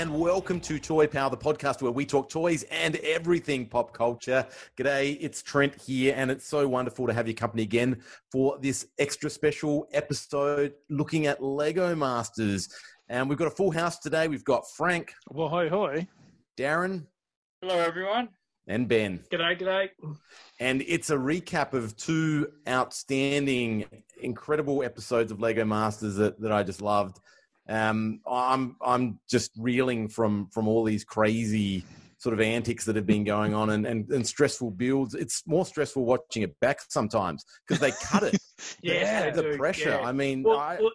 Hello and welcome to Toy Power, the podcast where we talk toys and everything pop culture. G'day, it's Trent here, and it's so wonderful to have your company again for this extra special episode looking at Lego Masters. And we've got a full house today. We've got Frank, Well, hoi hoi. Darren, Hello, everyone. and Ben. G'day, g'day. And it's a recap of two outstanding, incredible episodes of Lego Masters that, that I just loved. Um, I'm I'm just reeling from from all these crazy sort of antics that have been going on and, and, and stressful builds. It's more stressful watching it back sometimes because they cut it. Yeah, the they do, pressure. yeah. I mean, Well, I, well,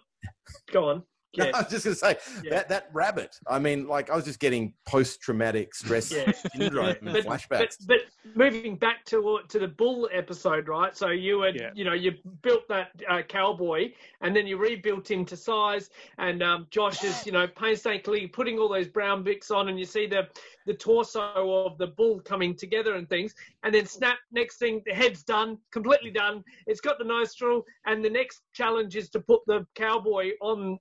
go on. I was just going to say Yeah. that that rabbit. I mean, like I was just getting post traumatic stress Yeah. syndrome and but, flashbacks. but but moving back to to the bull episode, right? So you were, you know you built that uh, cowboy, and then you rebuilt him to size. And um, Josh is you know painstakingly putting all those brown bits on, and you see the the torso of the bull coming together and things. And then snap, next thing the head's done, completely done. It's got the nostril, and the next challenge is to put the cowboy on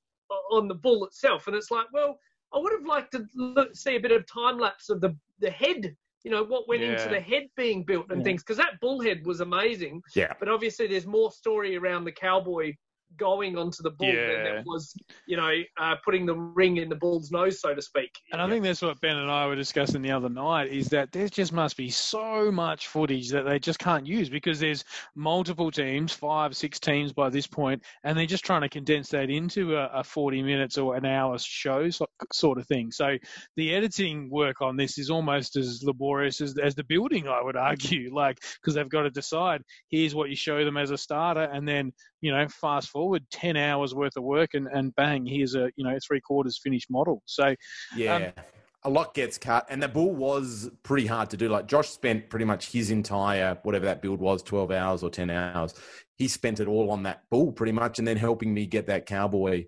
on the bull itself. And it's like, well, I would have liked to look, see a bit of time lapse of the the head. You know what went into the head being built and Yeah. things because that bull head was amazing. Yeah. But obviously, there's more story around the cowboy going onto the bull than Yeah. there was, you know, uh, putting the ring in the bull's nose, so to speak. And I think that's what Ben and I were discussing the other night is that there just must be so much footage that they just can't use because there's multiple teams, five, six teams by this point, and they're just trying to condense that into a, a 40 minutes or an hour show so- sort of thing. So the editing work on this is almost as laborious as, as the building, I would argue, like, because they've got to decide here's what you show them as a starter, and then, you know, fast forward 10 hours worth of work and, and bang, here's a, you know, three quarters finished model. So, Yeah. a lot gets cut, and the bull was pretty hard to do. Like Josh spent pretty much his entire whatever that build was, twelve hours or ten hours. He spent it all on that bull, pretty much, and then helping me get that cowboy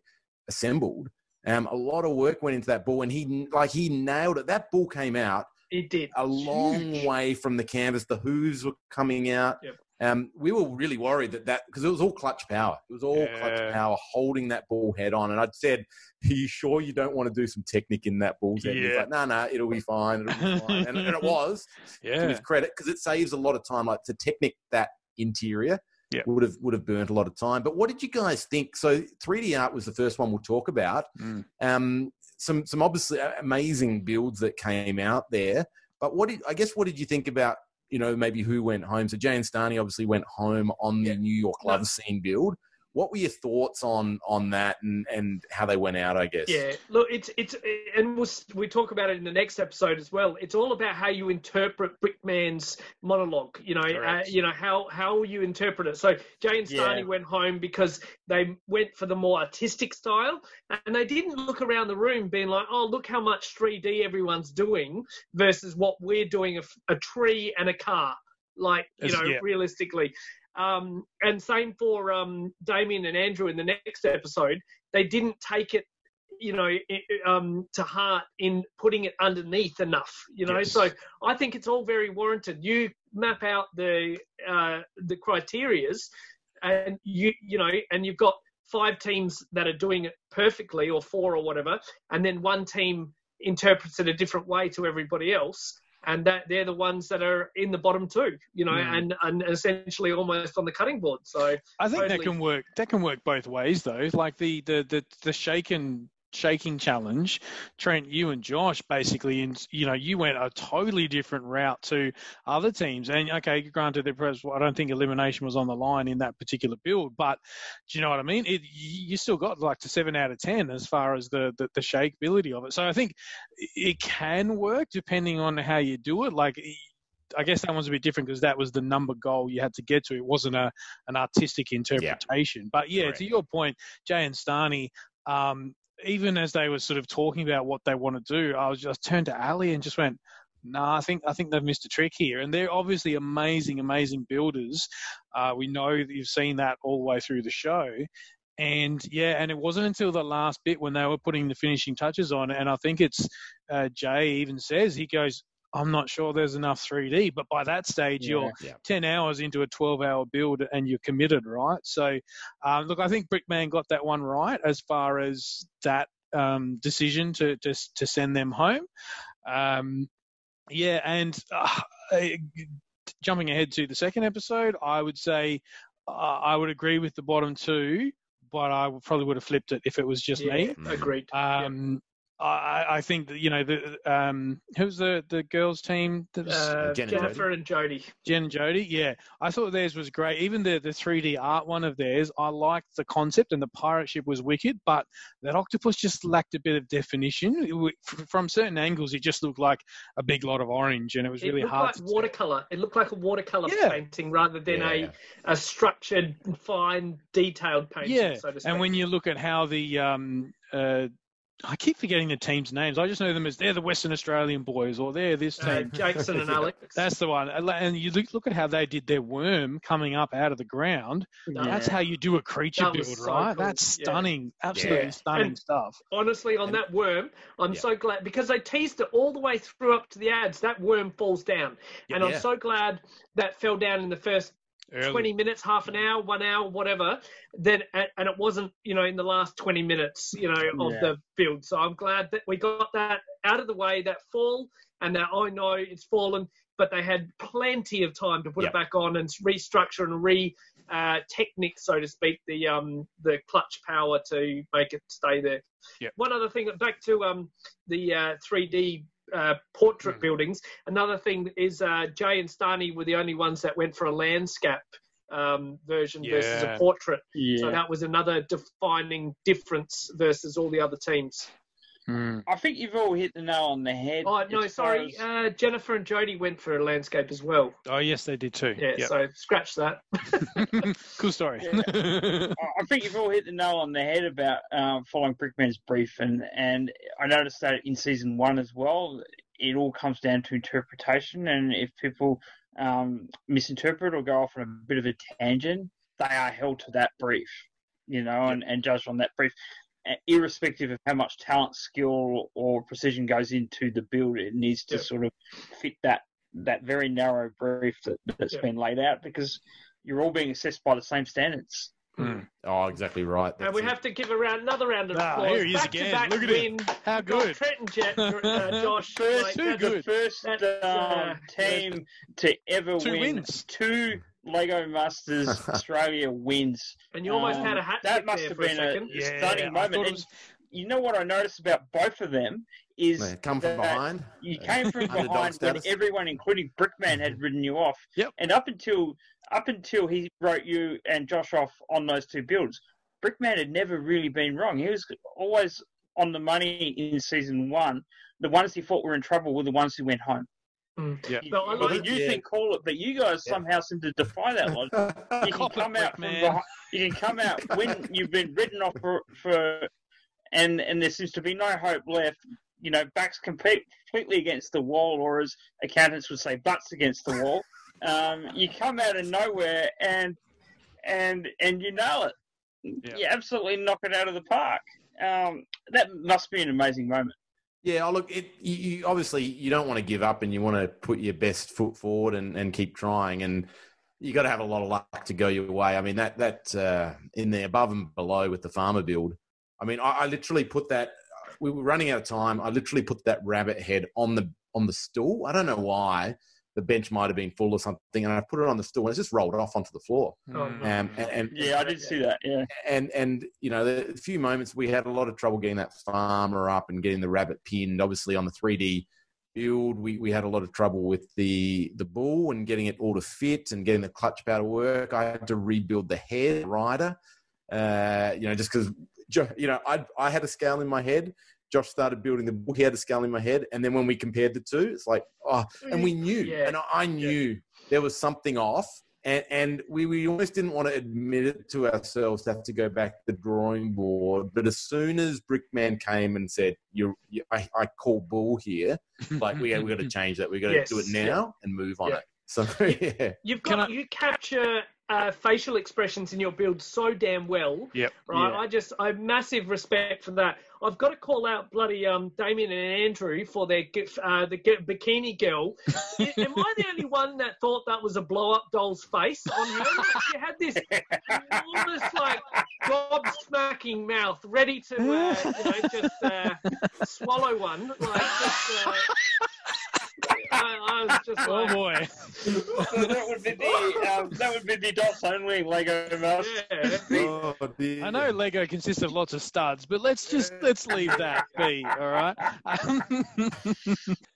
assembled. Um, a lot of work went into that bull, and he like he nailed it. That bull came out It did. a long Huge. way from the canvas. The hooves were coming out. Yep. Um, we were really worried that that because it was all clutch power. It was all clutch power holding that ball head on. And I'd said, "Are you sure you don't want to do some technique in that bull's head?" And He's like, "No, no, it'll be fine. It'll be fine." and, and it was to yeah. his credit because it saves a lot of time. Like to technique that interior Yeah. would have would have burnt a lot of time. But what did you guys think? So 3D art was the first one we'll talk about. Mm. Um, some some obviously amazing builds that came out there. But what did I guess? What did you think about? You know, maybe who went home. So Jay and Stani obviously went home on the Yeah. New York. Love Scene build. What were your thoughts on on that and and how they went out? I guess. Yeah, look, it's it's and we'll, we talk about it in the next episode as well. It's all about how you interpret Brickman's monologue. You know, uh, you know how how you interpret it. So Jay and Stani Yeah. went home because they went for the more artistic style, and they didn't look around the room being like, "Oh, look how much 3D everyone's doing," versus what we're doing a tree and a car. Like you know, yeah. realistically. Um, and same for um, Damien and Andrew in the next episode. They didn't take it you know, um, to heart in putting it underneath enough. You know, Yes. so I think it's all very warranted. You map out the uh, the criterias, and you you know, and you've got five teams that are doing it perfectly, or four or whatever, and then one team interprets it a different way to everybody else. And that they're the ones that are in the bottom two, you know, Mm. and, and essentially almost on the cutting board. So I think that can work. That can work both ways, though. Like the the the the shaken shaking challenge, Trent, you and Josh basically, in you know, you went a totally different route to other teams. And okay, granted, there was, I don't think elimination was on the line in that particular build, but do you know what I mean? It, you still got like to seven out of ten as far as the the, the shakeability of it. So I think it can work depending on how you do it. Like. I guess that one's a bit different because that was the number goal you had to get to. It wasn't a an artistic interpretation. But yeah, Correct. to your point, Jay and Stani, um, even as they were sort of talking about what they want to do, I was just turned to Ali and just went, "Nah, I think I think they've missed a trick here." And they're obviously amazing, amazing builders. Uh, we know that you've seen that all the way through the show. And yeah, and it wasn't until the last bit when they were putting the finishing touches on, and I think it's uh, Jay even says he goes, I'm not sure there's enough 3D. But by that stage, you're Yeah. 10 hours into a 12 hour build and you're committed, right? So, um, look, I think Brickman got that one right as far as that um, decision to, to to send them home. Um, yeah, and uh, jumping ahead to the second episode, I would say uh, I would agree with the bottom two, but I probably would have flipped it if it was just yeah, me. Agreed. Um, I, I think that you know the um, who's the the girls team? That was, Uh, Jen and Jennifer and Jody. Jen and Jody, yeah, I thought theirs was great. Even the the 3D art one of theirs, I liked the concept, and the pirate ship was wicked. But that octopus just lacked a bit of definition. It From certain angles, it just looked like a big lot of orange, and it was It really hard. like to watercolor. It looked like a watercolor Yeah. painting rather than Yeah. a, a structured, fine, detailed painting. Yeah, so to speak. And when you look at how the um, uh, I keep forgetting the team's names. I just know them as they're the Western Australian boys, or they're this uh, team. Jason and Alex. That's the one. And you look, look at how they did their worm coming up out of the ground. That's how you do a creature build, so right? cool. That's Yeah. stunning. Absolutely Yeah. stunning And- stuff. honestly on And- that worm i'm Yeah. so glad because they teased it all the way through up to the ads that worm falls down and i'm so glad that fell down in the first 20 minutes half an hour one hour whatever then and and it wasn't you know in the last 20 minutes you know of Yeah. the build so i'm glad that we got that out of the way that fall and that oh no it's fallen but they had plenty of time to put Yep. it back on and restructure and re uh, technique, so to speak, the um, the clutch power to make it stay there. Yep. One other thing, back to um, the uh, 3D uh, portrait Mm. buildings. Another thing is uh, Jay and Stani were the only ones that went for a landscape um, version versus a portrait. Yeah. So that was another defining difference versus all the other teams. Mm. I think you've all hit the nail on the head. Oh no, sorry, as- uh, Jennifer and Jody went for a landscape as well. Oh yes, they did too. Yeah, Yep. so scratch that. cool story. I I think you've all hit the nail on the head about um, following Brickman's brief, and and I noticed that in season one as well. It all comes down to interpretation, and if people um, misinterpret or go off on a bit of a tangent, they are held to that brief, you know, and, and judged on that brief, uh, irrespective of how much talent, skill, or precision goes into the build. It needs to Yeah. sort of fit that that very narrow brief that, that's Yeah. been laid out because you're all being assessed by the same standards. Mm. Oh, exactly right. And we it. have to give a round, another round of Ah, applause. here he is Back to again. back Look at win. him. How We've got good. Trent and Jet, uh, Josh. First, like, Too good. the first um, uh, team to ever Two win wins. two Lego Masters Australia wins. And you almost Um, had a hat That trick must there have for a been a second. Yeah, stunning moment. thought it And was- you know what I noticed about both of them is They come from that behind. You came from behind when everyone, including Brickman, had ridden you off. Yep. And up until up until he wrote you and Josh off on those two builds, Brickman had never really been wrong. He was always on the money in season one. The ones he thought were in trouble were the ones who went home. Yeah. You, But I you- like- you Yeah. think call it, but you guys Yeah. somehow seem to defy that logic. You can come out from Brickman. behind, you can come out when you've been ridden off for, for and and there seems to be no hope left. You know, backs compete completely against the wall, or as accountants would say, butts against the wall. Um, you come out of nowhere and and and you nail it. Yeah. You absolutely knock it out of the park. Um, that must be an amazing moment. Yeah, oh, look, it, you, you obviously you don't want to give up, and you want to put your best foot forward and, and keep trying, and you got to have a lot of luck to go your way. I mean, that that uh, in the above and below with the farmer build. I mean, I, I literally put that. We were running out of time. I literally put that rabbit head on the on the stool. I don't know why. The bench might have been full or something, and I put it on the stool, and it just rolled off onto the floor. Oh. Um, and, and Yeah, I did see that. Yeah. and and you know the few moments we had a lot of trouble getting that farmer up and getting the rabbit pinned obviously on the 3d build we, we had a lot of trouble with the the bull and getting it all to fit and getting the clutch power to work i had to rebuild the head rider uh you know just because you know i i had a scale in my head josh started building the book. he had a scale in my head and then when we compared the two it's like oh and we mm. knew Yeah. and I- i knew there was something off and, and we, we almost didn't want to admit it to ourselves to have to go back to the drawing board. But as soon as Brickman came and said, "You, you I, I call bull here," like we we got to change that. We got to Yes, do it yeah. now and move on Yeah. it. So yeah, You've Can got I- you capture uh, facial expressions in your build so damn well. Yep. Right. Yeah. I just I have massive respect for that. I've got to call out bloody um Damien and Andrew for their uh, the bikini girl. Am I the only one that thought that was a blow up doll's face on her? She had this enormous like gobsmacking mouth, ready to, uh, you know, just uh, swallow one. Like, just, uh, I, I was just Oh like, boy. so that would be the um, that would be the dots only Lego mask. yeah. Oh. I know Lego consists of lots of studs, but let's just let's leave that be. All right. Um,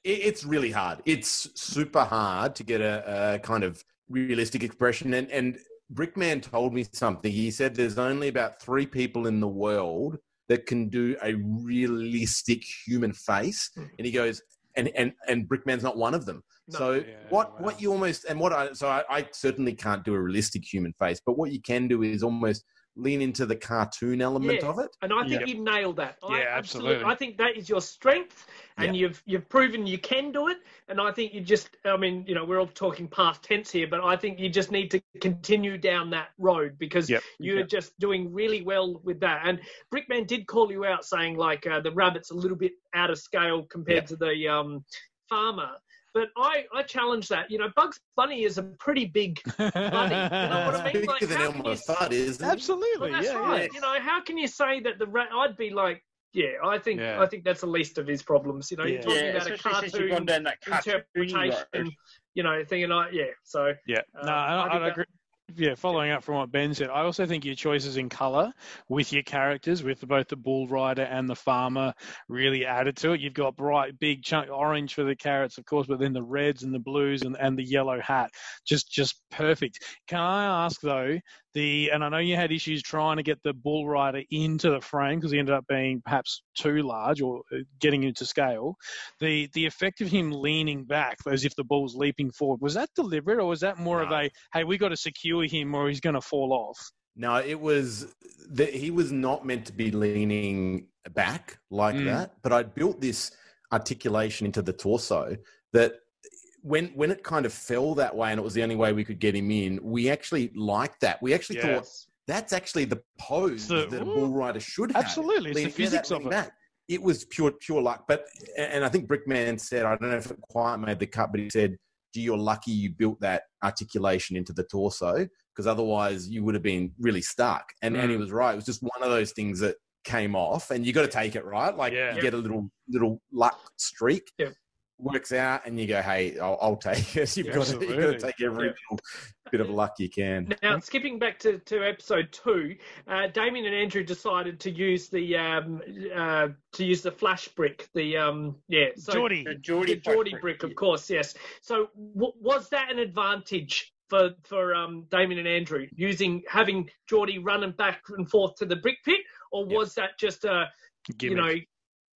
It- it's really hard. It's super hard to get a, a kind of realistic expression. And, and Brickman told me something. He said there's only about three people in the world that can do a realistic human face. And he goes, and, and, and Brickman's not one of them. No. so Yeah, what wow. what you almost and what I so I, I certainly can't do a realistic human face, but what you can do is almost lean into the cartoon element Yeah. of it. And I think Yep. you've nailed that. I Yeah, absolutely. I think that is your strength, and you've you've proven you can do it. And I think you just, I mean, you know, we're all talking past tense here, but I think you just need to continue down that road because Yep. you're Yep. just doing really well with that. And Brickman did call you out saying like uh, the rabbit's a little bit out of scale compared to the um, farmer. But I, I challenge that. You know, Bugs Bunny is a pretty big bunny. You know what I mean? Bigger Like, than how can Elmer you- Fudd, isn't it? Absolutely. well, that's yeah, right. yeah. You know, how can you say that the rat? I'd be like, yeah, I think Yeah. I think that's the least of his problems. You know, Yeah. you're talking Yeah, about a especially since you've gone cartoon down that cartoon interpretation, road. you know, thing, and I, yeah. So Yeah, Uh, no, I I, think I, that- agree. Yeah, following up from what Ben said, I also think your choices in colour with your characters, with both the bull rider and the farmer, really added to it. You've got bright, big chunk orange for the carrots, of course, but then the reds and the blues and, and the yellow hat, just just perfect. Can I ask though, the and I know you had issues trying to get the bull rider into the frame because he ended up being perhaps too large or uh, getting into scale the the effect of him leaning back as if the ball's leaping forward was that deliberate or was that more of a hey we got to secure him or he's going to fall off No, it was that he was not meant to be leaning back like Mm. that. But I built this articulation into the torso that when when it kind of fell that way and it was the only way we could get him in, we actually liked that. We actually Yeah. thought that's actually the pose the- that a bull rider should have. absolutely it's the Leaning- yeah, that physics of it back. It was pure pure luck. But and I think Brickman said, I don't know if it quite made the cut, but he said, Gee, you're lucky you built that articulation into the torso, because otherwise you would have been really stuck. And and he Mm. was right. It was just one of those things that came off and you got to take it right like Yeah. you get a little little luck streak Yep. Works out and you go hey i'll, I'll take it you've Yeah, got to, you've got to take every Yeah. little bit of luck you can now skipping back to, to episode two, uh, Damien and Andrew decided to use the um, uh, to use the flash brick. The um, yeah, so Geordie The the Geordie, Geordie brick, of course, yes. So w- was that an advantage for for um, Damien and Andrew using having Geordie running back and forth to the brick pit, or Yeah. was that just a you know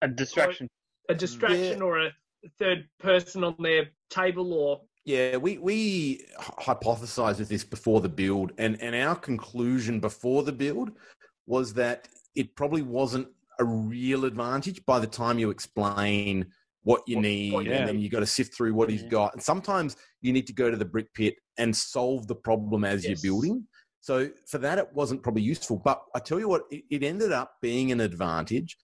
a distraction. a distraction or a third person on their table or? Yeah we we hypothesized this before the build and and our conclusion before the build was that it probably wasn't a real advantage by the time you explain what you What- need what you and then you got to sift through what he's Yeah. got. And sometimes you need to go to the brick pit and solve the problem as Yes. you're building. So for that it wasn't probably useful but i tell you what it, it ended up being an advantage.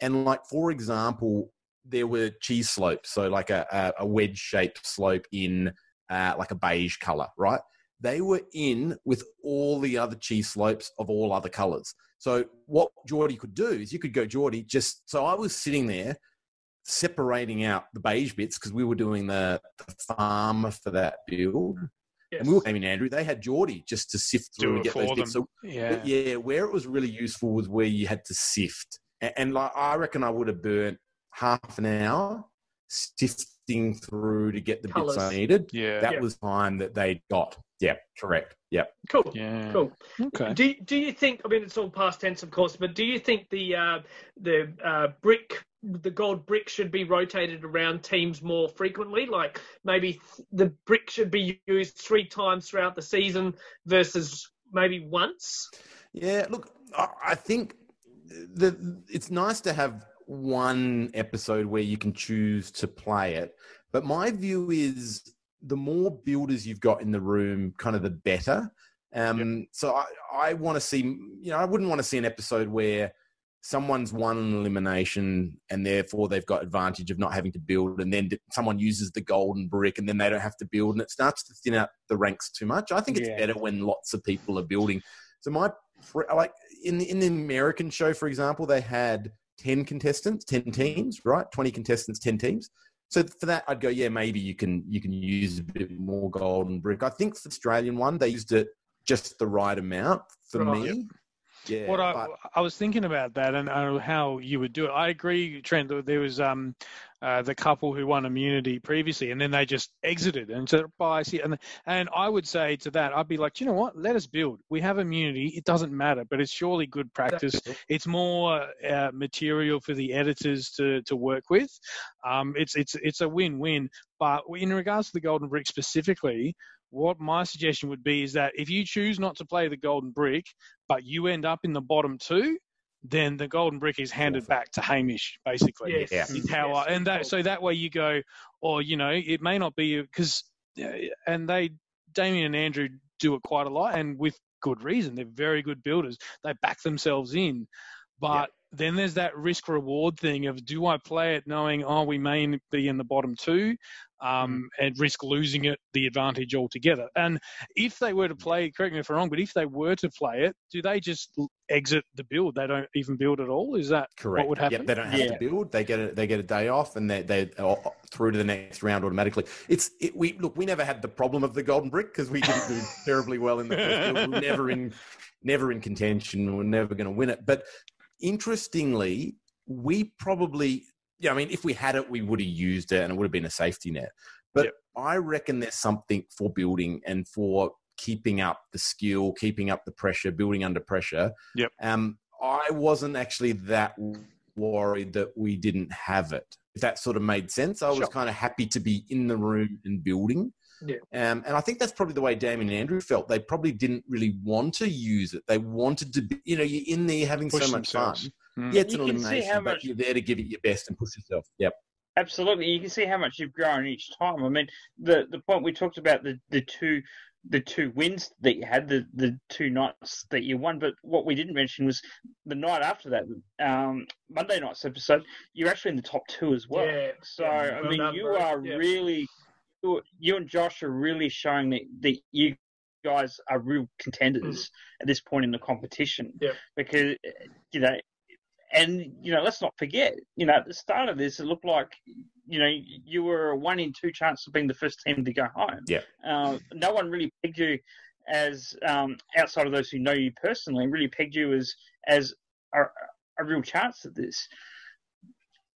And like for example there were cheese slopes so like a, a, a wedge shaped slope in uh, like a beige color right? They were in with all the other cheese slopes of all other colors. So what Geordie could do is you could go Geordie just so I was sitting there separating out the beige bits because we were doing the, the farm for that build. Yes. and we were aiming Andrew. They had Geordie just to sift through it and get those for bits. so yeah. yeah, where it was really useful was where you had to sift. And, and like I reckon I would have burnt half an hour sifting through to get the bits I needed. yeah That Yeah. was time that they got. Yeah, correct. Yeah. cool yeah cool okay Do do you think? I mean, it's all past tense, of course, but do you think the uh, the uh, brick, the gold brick, should be rotated around teams more frequently? Like maybe th- the brick should be used three times throughout the season versus maybe once. Yeah, look, I I think the it's nice to have one episode where you can choose to play it, but my view is the more builders you've got in the room, kind of the better. Um, So I, I want to see, you know, I wouldn't want to see an episode where someone's won an elimination and therefore they've got advantage of not having to build, and then someone uses the golden brick and then they don't have to build, and it starts to thin out the ranks too much. I think it's Yeah. better when lots of people are building. So my like in the in the American show, for example, they had ten contestants, ten teams, right? Twenty contestants, ten teams. So for that, I'd go, yeah, maybe you can you can use a bit more golden brick. I think for the Australian one, they used it just the right amount for Right. me. Yeah, what I, but- I was thinking about that and uh, how you would do it. I agree, Trent. There was um, uh, the couple who won immunity previously, and then they just exited and said, "Bye." See, and and I would say to that, I'd be like, "Do you know what? Let us build. We have immunity. It doesn't matter, but it's surely good practice. It's more uh, material for the editors to to work with. Um, it's it's it's a win-win. But in regards to the golden brick specifically, what my suggestion would be is that if you choose not to play the golden brick, but you end up in the bottom two, then the golden brick is handed back to Hamish, basically. Yes. Yeah. Is how Yes, I, and that so that way you go, or you know, it may not be because, and they, Damien and Andrew do it quite a lot, and with good reason. They're very good builders. They back themselves in, but then there's that risk reward thing of do I play it knowing oh we may be in the bottom two, um, and risk losing it the advantage altogether. And if they were to play, correct me if I'm wrong, but if they were to play it, do they just exit the build? They don't even build at all. Is that Correct. what would happen? Yep, they don't have Yeah. to build. They get a they get a day off, and they they are through to the next round automatically. It's it, we look. We never had the problem of the golden brick because we didn't do terribly well in the first build. We were never in never in contention. We're never going to win it. But interestingly, we probably yeah. I mean, if we had it, we would have used it, and it would have been a safety net. But Yep. I reckon there's something for building and for keeping up the skill, keeping up the pressure, building under pressure. Yep. Um, I wasn't actually that worried that we didn't have it. If that sort of made sense, I was Sure. kind of happy to be in the room and building. Yeah. Um, and I think that's probably the way Damien and Andrew felt. They probably didn't really want to use it. They wanted to be, you know, you're in there having Push so much themselves. fun. Mm. Yeah, it's You an can see elimination, how but you're there to give it your best and push yourself. Yep. Absolutely, you can see how much you've grown each time. I mean, the the point we talked about the the two the two wins that you had, the the two nights that you won, but what we didn't mention was the night after that, um, Monday night's episode. You're actually in the top two as well. Yeah, So yeah, I well mean, done, you bro. are Yeah. really you you and Josh are really showing that that you guys are real contenders at this point in the competition. Yeah. Because you know, and you know, let's not forget, you know, at the start of this, it looked like you know you were a one in two chance of being the first team to go home. Yeah. Um, no one really pegged you as um, outside of those who know you personally, really pegged you as as a, a real chance at this.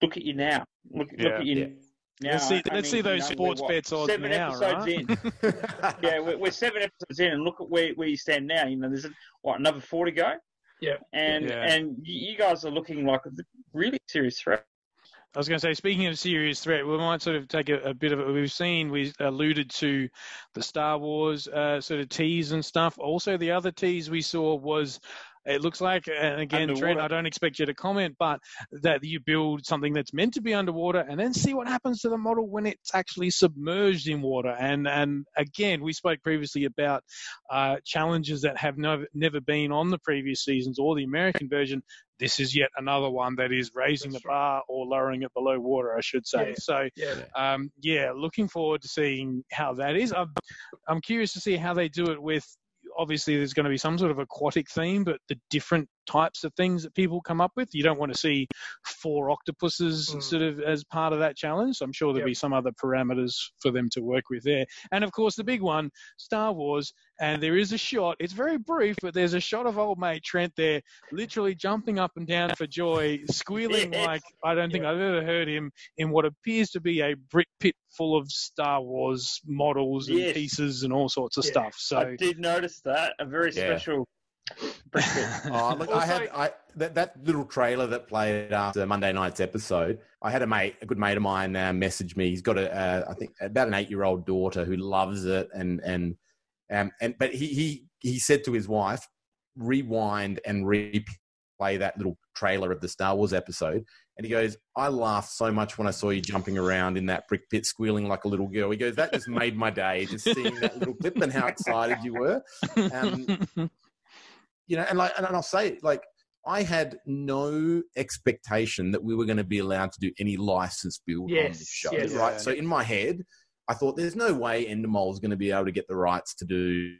Look at you now. Look, look at you Yeah. Now. Let's see- I let's mean, see you those know, sports bets odds seven now, episodes right? in. yeah, we're, we're seven episodes in, and look at where, where you stand now. You know, there's what another four to go. Yeah. and Yeah. and you you guys are looking like a really serious threat. I was going to say, speaking of serious threat, we might sort of take a, a bit of it. We've seen, we alluded to the Star Wars uh, sort of tease and stuff. Also, the other tease we saw was, it looks like, and again, Trent, I don't expect you to comment, but that you build something that's meant to be underwater and then see what happens to the model when it's actually submerged in water. And and again, we spoke previously about uh, challenges that have no, never been on the previous seasons or the American version this is yet another one that is raising That's the bar or lowering it below water, I should say. Yeah. So, Yeah. um, yeah, looking forward to seeing how that is. I'm, I'm curious to see how they do it with. Obviously, there's going to be some sort of aquatic theme, but the different types of things that people come up with. You don't want to see four octopuses Mm. sort of as part of that challenge. I'm sure there'll Yep. be some other parameters for them to work with there. And of course, the big one, Star Wars. And there is a shot. It's very brief, but there's a shot of old mate Trent there, literally jumping up and down for joy, squealing Yes. like I don't think I've ever heard him in what appears to be a brick pit full of Star Wars models and Yes. pieces and all sorts of Yeah. stuff. So I did notice that a very Yeah. special. Briefing. Oh, look, I had I that, that little trailer that played after Monday night's episode. I had a mate, a good mate of mine, uh, message me. He's got a, uh, I think, about an eight-year-old daughter who loves it, and and um, and but he he he said to his wife, rewind and replay that little trailer of the Star Wars episode. And he goes, I laughed so much when I saw you jumping around in that brick pit, squealing like a little girl. He goes, that just made my day, just seeing that little clip and how excited you were. Um, you know, and like, and I'll say, it, like, I had no expectation that we were going to be allowed to do any licensed build on this show, yes. right? So in my head, I thought there's no way Endemol is going to be able to get the rights to do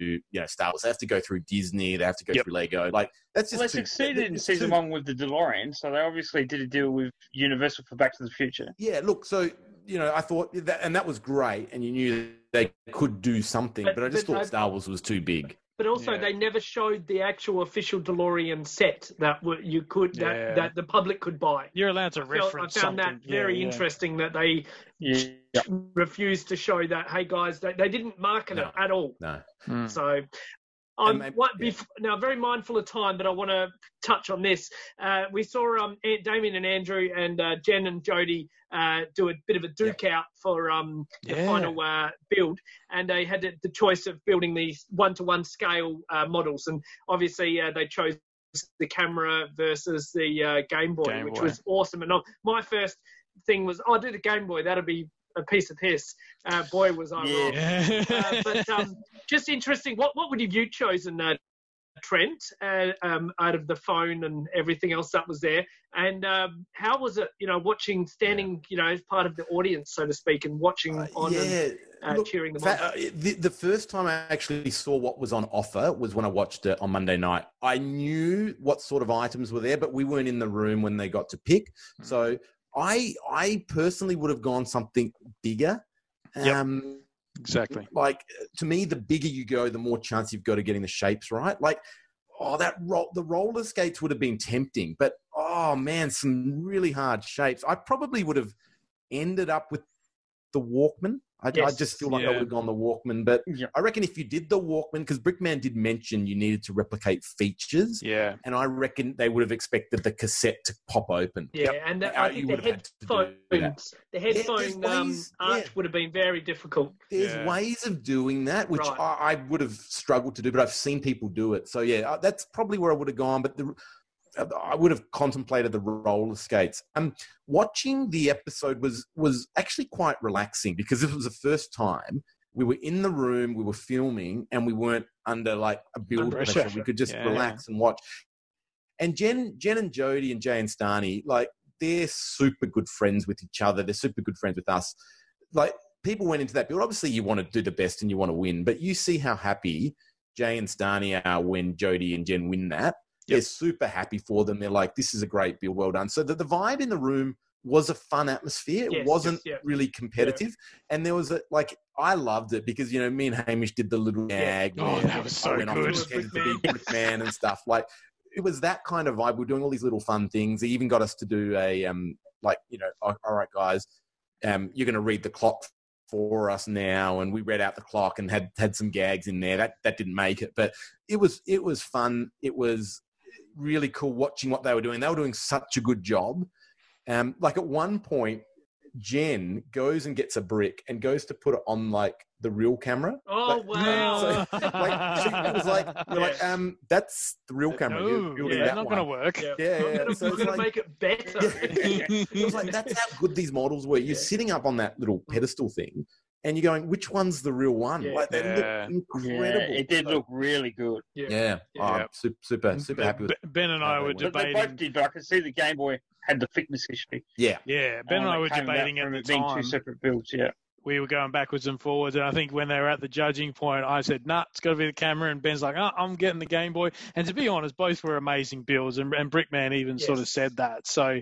you know Star Wars. They have to go through Disney. They have to go Yep. through Lego. Like that's just. Well, just they too- succeeded in season too- one with the DeLorean, so they obviously did a deal with Universal for Back to the Future. Yeah, look, so you know, I thought that, and that was great, and you knew they could do something, But- but, I just but thought I- Star Wars was too big. But also, Yeah. they never showed the actual official DeLorean set that w- you could that, Yeah. that the public could buy. You're allowed to I, felt, I reference found that very yeah, yeah. interesting that they Yeah. refused to show that. Hey guys, they, they didn't market No. it at all. No, Mm. So. I'm maybe- yeah. bef- now very mindful of time, but I want to touch on this. Uh, we saw um, Aunt Damien and Andrew and uh, Jen and Jody uh, do a bit of a duke out for um, the Yeah. final uh, build, and they had the- choice of building these one-to-one scale uh, models, and obviously uh, they chose the camera versus the uh, Game Boy, Game which Boy. was awesome. And my first thing was, oh, I'll do the Game Boy. That'll be a piece of piss. Uh, boy, was I Yeah. wrong. Uh, but um, just interesting. What what would have you chosen, uh, Trent, uh, um, out of the phone and everything else that was there? And um, how was it, you know, watching, standing, you know, as part of the audience, so to speak, and watching Uh, on and uh, Look, cheering them on? uh, the, the first time I actually saw what was on offer was when I watched it on Monday night. I knew what sort of items were there, but we weren't in the room when they got to pick. Hmm. So I I personally would have gone something bigger. Yep. Um, exactly. like to me, the bigger you go, the more chance you've got of getting the shapes right. Like, oh, that roll, the roller skates would have been tempting, but oh man, some really hard shapes. I probably would have ended up with the Walkman. I, I just feel like I would have gone the Walkman, but Yeah. I reckon if you did the Walkman, because Brickman did mention you needed to replicate features, Yeah. and I reckon they would have expected the cassette to pop open. Yeah, and the, Uh, I think the would have had to do that. headphones, the there's headphone um, ways- arch yeah. would have been very difficult. There's Yeah. ways of doing that, which Right. I, I would have struggled to do, but I've seen people do it. So yeah, uh, that's probably where I would have gone. But the, uh, I would have contemplated the roller skates. Um, watching the episode was was actually quite relaxing because this was the first time we were in the room, we were filming, and we weren't under like a build pressure. pressure. We could just Yeah. relax and watch. And Jen, Jen and Jody and Jay and Stani, like they're super good friends with each other. They're super good friends with us. Like people went into that build. Obviously, you want to do the best and you want to win, but you see how happy Jay and Stani are when Jody and Jen win that. They're super happy for them. They're like, "This is a great bill. well done." So the, the vibe in the room was a fun atmosphere. It wasn't yes, yeah. really competitive, and there was a like I loved it because you know me and Hamish did the little gag. Oh, that was so I good. pretended to be Brickman and stuff. Like it was that kind of vibe. We're doing all these little fun things. They even got us to do a um like you know, all all right, guys, um, you're going to read the clock for us now, and we read out the clock and had had some gags in there. That that didn't make it, but it was it was fun. It was really cool watching what they were doing. They were doing such a good job. Um, like at one point, Jen goes and gets a brick and goes to put it on like the real camera. Oh Like, wow! so, like she, it was like we're like um that's the real camera. You're No, yeah, that not one. going to work. yeah, Yeah, I'm yeah, gonna, so I'm it's gonna like- make it better. it was like that's how good these models were. You're Yeah. sitting up on that little pedestal thing, and you're going, which one's the real one? Yeah. Like they Yeah. look Yeah, it did look really good. Yeah, Yeah. Oh, I'm super, super, super Ben- happy with. Ben and I were they went. But they debating. both did, but I could see the Game Boy had the fitness issue. Yeah, Yeah, Ben and Um, I were came about debating at the it being time. two separate builds. Yeah, we were going backwards and forwards. And I think when they were at the judging point, I said, nah, it's got to be the camera. And Ben's like, oh, I'm getting the Game Boy. And to be honest, both were amazing builds. And, and Brickman even sort of said that. So,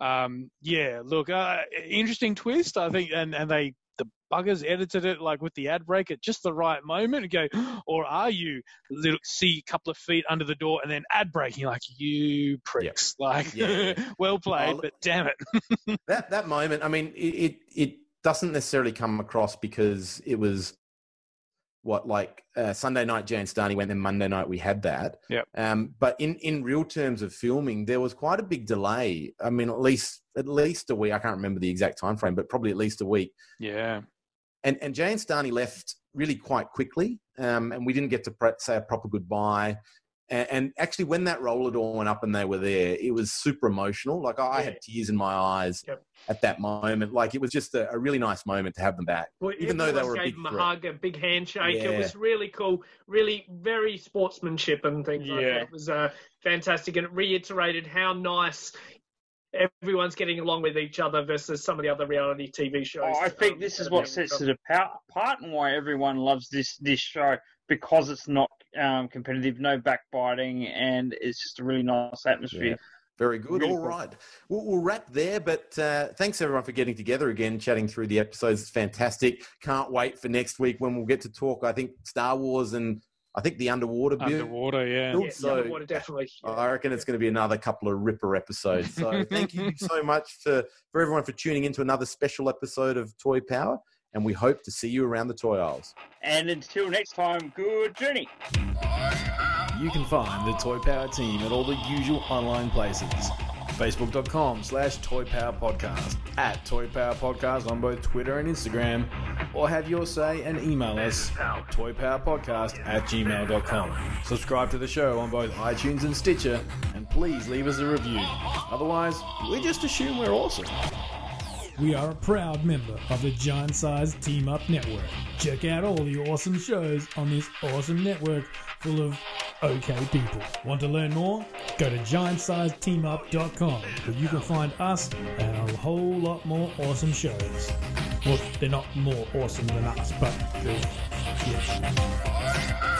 um, yeah, look, uh, interesting twist, I think. And, and they, the buggers edited it like with the ad break at just the right moment and go, or are you little, see a couple of feet under the door and then ad breaking like you pricks, like Yeah. well played, but damn it. that that moment. I mean, it, it it doesn't necessarily come across because it was what like uh, Sunday night Jan Stani went, then Monday night we had that. Yep. Um, but in in real terms of filming, there was quite a big delay. I mean, at least at least a week. I can't remember the exact time frame, but probably at least a week. yeah. And and Jane Stani left really quite quickly, um, and we didn't get to pre- say a proper goodbye. And, and actually, when that roller door went up and they were there, it was super emotional. Like I Yeah. had tears in my eyes Yep. at that moment. Like it was just a, a really nice moment to have them back. Well, Even though they everyone were a gave big him a hug, a big handshake. It was really cool, really very sportsmanship and things like Yeah. that. It was uh, fantastic, and it reiterated how nice everyone's getting along with each other versus some of the other reality TV shows. Oh, I think um, this is what sets it apart, apart and why everyone loves this this show because it's not um, competitive, no backbiting, and it's just a really nice atmosphere. Yeah. Very good. Really All cool. right. We'll, we'll wrap there, but uh, thanks everyone for getting together again, chatting through the episodes. It's fantastic. Can't wait for next week when we'll get to talk, I think, Star Wars and I think the underwater bit. Underwater, yeah. Cool. Yeah, So- underwater, definitely. I reckon it's going to be another couple of ripper episodes. So thank you so much for, for everyone for tuning into another special episode of Toy Power. And we hope to see you around the toy aisles. And until next time, good journey. You can find the Toy Power team at all the usual online places. Facebook.com slash Toy Power Podcast, at Toy Power Podcast on both Twitter and Instagram, or have your say and email us toypowerpodcast at gmail.com. Subscribe to the show on both iTunes and Stitcher, and please leave us a review. Otherwise, we just assume we're awesome. We are a proud member of the Giant Size Team Up Network. Check out all the awesome shows on this awesome network full of okay people. Want to learn more? Go to giantsizeteamup.com where you can find us and a whole lot more awesome shows. Well, they're not more awesome than us, but yes.